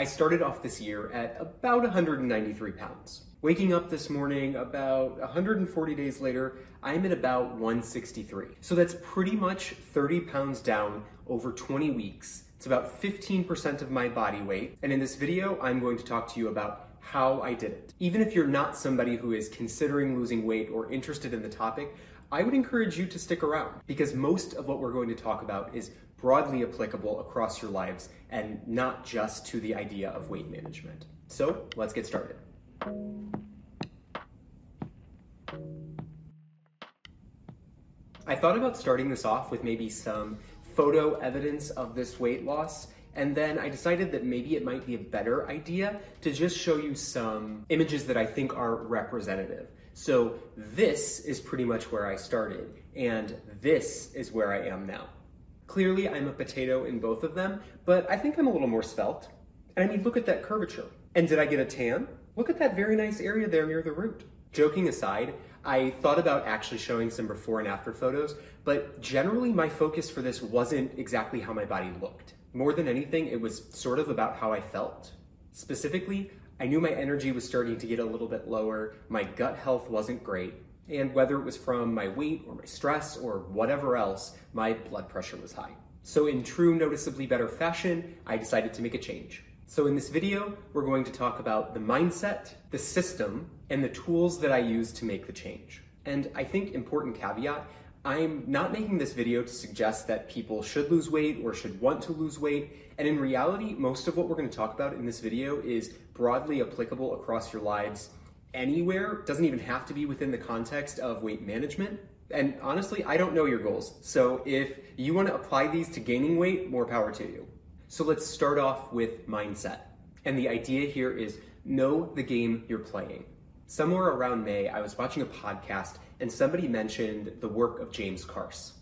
I started off this year at about 193 pounds. Waking up this morning about 140 days later, I'm at about 163. So that's pretty much 30 pounds down over 20 weeks. It's about 15% of my body weight. And in this video, I'm going to talk to you about how I did it. Even if you're not somebody who is considering losing weight or interested in the topic, I would encourage you to stick around because most of what we're going to talk about is broadly applicable across your lives and not just to the idea of weight management. So let's get started. I thought about starting this off with maybe some photo evidence of this weight loss and then I decided that maybe it might be a better idea to just show you some images that I think are representative. So this is pretty much where I started, and this is where I am now. Clearly, I'm a potato in both of them, but I think I'm a little more svelte. And I mean, look at that curvature. And did I get a tan? Look at that very nice area there near the root. Joking aside, I thought about actually showing some before and after photos, but generally my focus for this wasn't exactly how my body looked. More than anything, it was sort of about how I felt. Specifically, I knew my energy was starting to get a little bit lower, my gut health wasn't great, and whether it was from my weight or my stress or whatever else, my blood pressure was high. So in true noticeably better fashion, I decided to make a change. So in this video, we're going to talk about the mindset, the system, and the tools that I use to make the change. And I think important caveat, I'm not making this video to suggest that people should lose weight or should want to lose weight. And in reality, most of what we're gonna talk about in this video is broadly applicable across your lives anywhere. Doesn't even have to be within the context of weight management. And honestly, I don't know your goals. So if you wanna apply these to gaining weight, more power to you. So let's start off with mindset. And the idea here is know the game you're playing. Somewhere around May, I was watching a podcast and somebody mentioned the work of James Carse.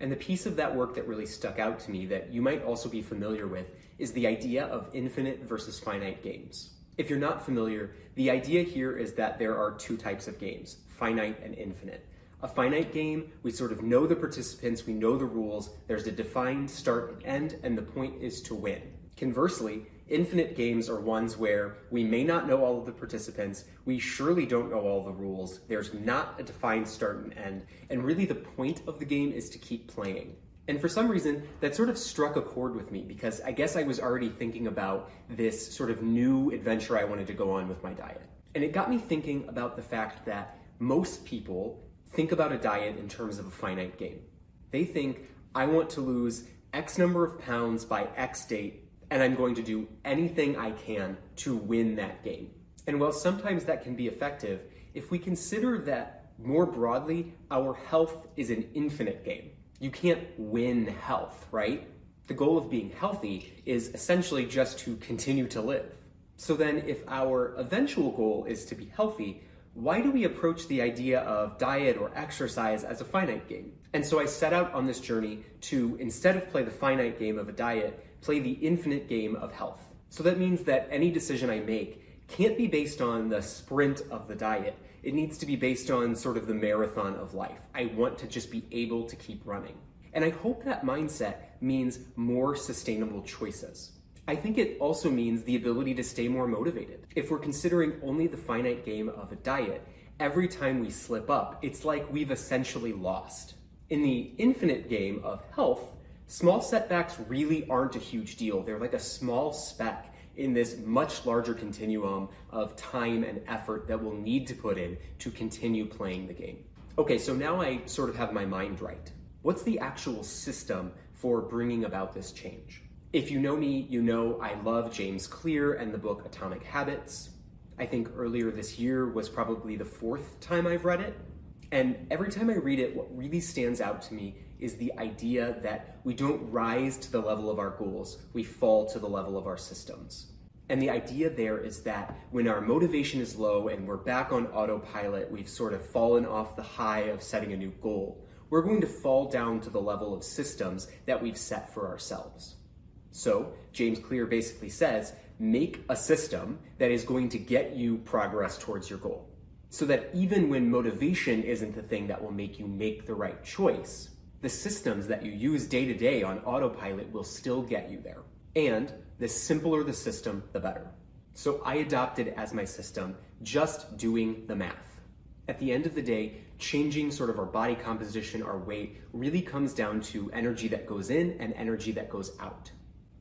And the piece of that work that really stuck out to me that you might also be familiar with is the idea of infinite versus finite games. If you're not familiar, the idea here is that there are two types of games, finite and infinite. A finite game, we sort of know the participants, we know the rules, there's a defined start and end, and the point is to win. Conversely, Infinite games are ones where we may not know all of the participants, we surely don't know all the rules, there's not a defined start and end, and really the point of the game is to keep playing. And for some reason, that sort of struck a chord with me because I guess I was already thinking about this sort of new adventure I wanted to go on with my diet. And it got me thinking about the fact that most people think about a diet in terms of a finite game. They think, I want to lose X number of pounds by X date and I'm going to do anything I can to win that game. And while sometimes that can be effective, if we consider that more broadly, our health is an infinite game. You can't win health, right? The goal of being healthy is essentially just to continue to live. So then, if our eventual goal is to be healthy, why do we approach the idea of diet or exercise as a finite game? And so I set out on this journey to, instead of play the finite game of a diet, play the infinite game of health. So that means that any decision I make can't be based on the sprint of the diet. It needs to be based on sort of the marathon of life. I want to just be able to keep running. And I hope that mindset means more sustainable choices. I think it also means the ability to stay more motivated. If we're considering only the finite game of a diet, every time we slip up, it's like we've essentially lost. In the infinite game of health, Small setbacks really aren't a huge deal. They're like a small speck in this much larger continuum of time and effort that we'll need to put in to continue playing the game. Okay, so now I sort of have my mind right. What's the actual system for bringing about this change? If you know me, you know I love James Clear and the book Atomic Habits. I think earlier this year was probably the fourth time I've read it. And every time I read it, what really stands out to me is the idea that we don't rise to the level of our goals, we fall to the level of our systems. And the idea there is that when our motivation is low and we're back on autopilot, we've sort of fallen off the high of setting a new goal, we're going to fall down to the level of systems that we've set for ourselves. So, James Clear basically says make a system that is going to get you progress towards your goal. So that even when motivation isn't the thing that will make you make the right choice, the systems that you use day to day on autopilot will still get you there. And the simpler the system, the better. So I adopted as my system just doing the math. At the end of the day, changing sort of our body composition, our weight, really comes down to energy that goes in and energy that goes out.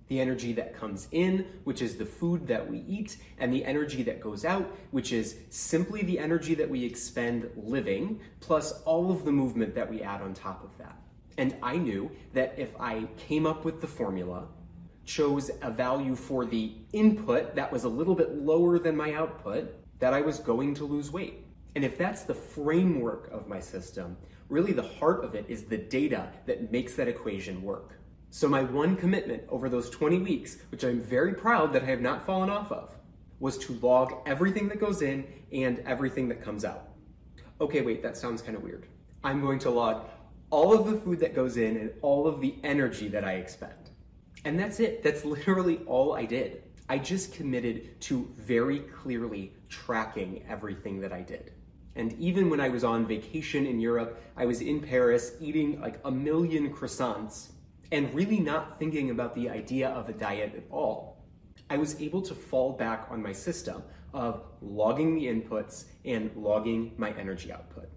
The energy that comes in, which is the food that we eat, and the energy that goes out, which is simply the energy that we expend living, plus all of the movement that we add on top of that. And I knew that if I came up with the formula, chose a value for the input that was a little bit lower than my output, that I was going to lose weight. And if that's the framework of my system, really the heart of it is the data that makes that equation work. So my one commitment over those 20 weeks, which I'm very proud that I have not fallen off of, was to log everything that goes in and everything that comes out. Okay, wait, that sounds kind of weird. I'm going to log all of the food that goes in and all of the energy that I expend. And that's it. That's literally all I did. I just committed to very clearly tracking everything that I did. And even when I was on vacation in Europe, I was in Paris eating like a million croissants and really not thinking about the idea of a diet at all. I was able to fall back on my system of logging the inputs and logging my energy output.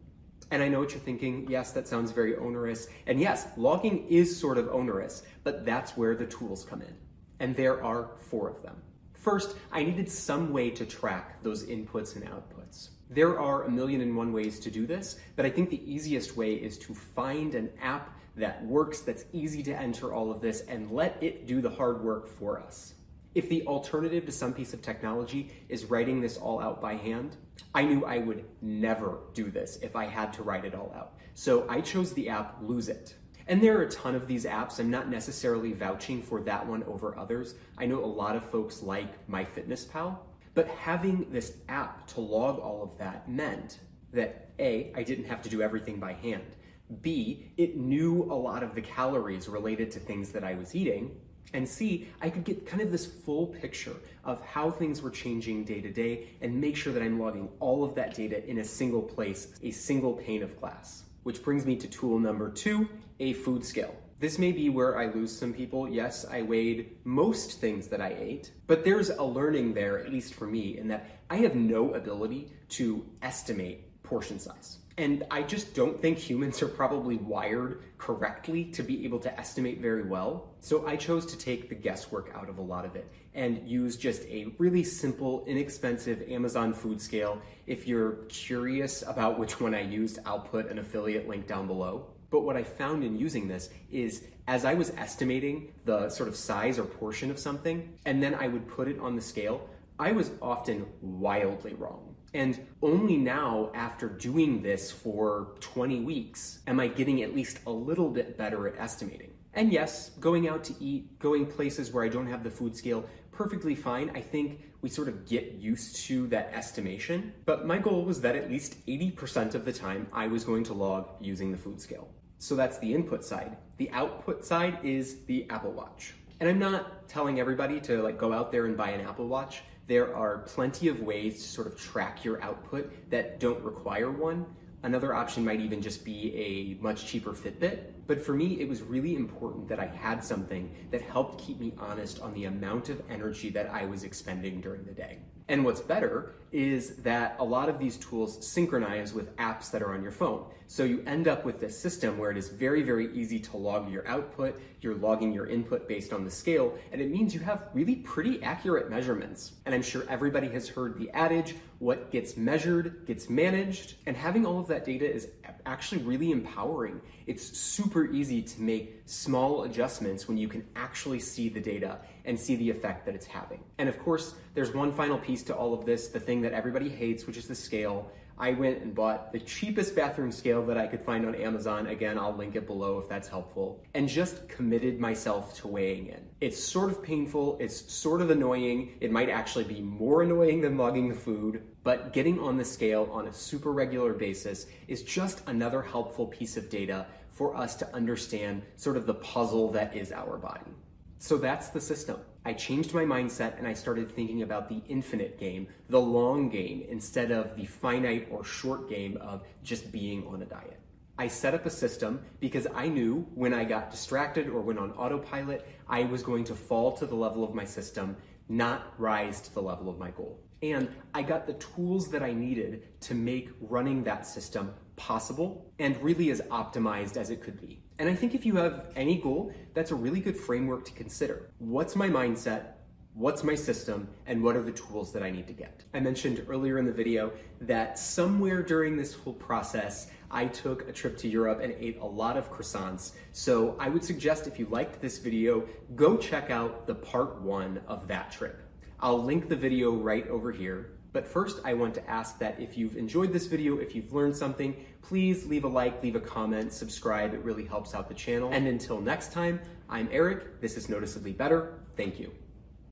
And I know what you're thinking. Yes, that sounds very onerous. And yes, logging is sort of onerous, but that's where the tools come in. And there are four of them. First, I needed some way to track those inputs and outputs. There are a million and one ways to do this, but I think the easiest way is to find an app that works, that's easy to enter all of this, and let it do the hard work for us. If the alternative to some piece of technology is writing this all out by hand, I knew I would never do this if I had to write it all out. So I chose the app Lose It. And there are a ton of these apps. I'm not necessarily vouching for that one over others. I know a lot of folks like MyFitnessPal, but having this app to log all of that meant that A, I didn't have to do everything by hand. B, it knew a lot of the calories related to things that I was eating. And C, I could get kind of this full picture of how things were changing day to day and make sure that I'm logging all of that data in a single place, a single pane of glass. Which brings me to tool number two, a food scale. This may be where I lose some people. Yes, I weighed most things that I ate, but there's a learning there, at least for me, in that I have no ability to estimate portion size. And I just don't think humans are probably wired correctly to be able to estimate very well. So I chose to take the guesswork out of a lot of it and use just a really simple, inexpensive Amazon food scale. If you're curious about which one I used, I'll put an affiliate link down below. But what I found in using this is as I was estimating the sort of size or portion of something, and then I would put it on the scale, I was often wildly wrong. And only now, after doing this for 20 weeks, am I getting at least a little bit better at estimating. And yes, going out to eat, going places where I don't have the food scale, perfectly fine. I think we sort of get used to that estimation. But my goal was that at least 80% of the time I was going to log using the food scale. So that's the input side. The output side is the Apple Watch. And I'm not telling everybody to like go out there and buy an Apple Watch. There are plenty of ways to sort of track your output that don't require one. Another option might even just be a much cheaper Fitbit. But for me, it was really important that I had something that helped keep me honest on the amount of energy that I was expending during the day. And what's better is that a lot of these tools synchronize with apps that are on your phone. So you end up with this system where it is very, very easy to log your output, you're logging your input based on the scale, and it means you have really pretty accurate measurements. And I'm sure everybody has heard the adage, what gets measured gets managed, and having all of that data is actually really empowering. It's super easy to make small adjustments when you can actually see the data and see the effect that it's having. And of course, there's one final piece to all of this, the thing that everybody hates, which is the scale. I went and bought the cheapest bathroom scale that I could find on Amazon. Again, I'll link it below if that's helpful. And just committed myself to weighing in. It's sort of painful, it's sort of annoying. It might actually be more annoying than logging the food, but getting on the scale on a super regular basis is just another helpful piece of data for us to understand sort of the puzzle that is our body. So that's the system. I changed my mindset and I started thinking about the infinite game, the long game, instead of the finite or short game of just being on a diet. I set up a system because I knew when I got distracted or went on autopilot, I was going to fall to the level of my system, not rise to the level of my goal. And I got the tools that I needed to make running that system possible and really as optimized as it could be. And I think if you have any goal, that's a really good framework to consider. What's my mindset? what's my system, and what are the tools that I need to get. I mentioned earlier in the video that somewhere during this whole process, I took a trip to Europe and ate a lot of croissants. So I would suggest if you liked this video, go check out the part one of that trip. I'll link the video right over here. But first, I want to ask that if you've enjoyed this video, if you've learned something, please leave a like, leave a comment, subscribe. It really helps out the channel. And until next time, I'm Eric. This is Noticeably Better. Thank you.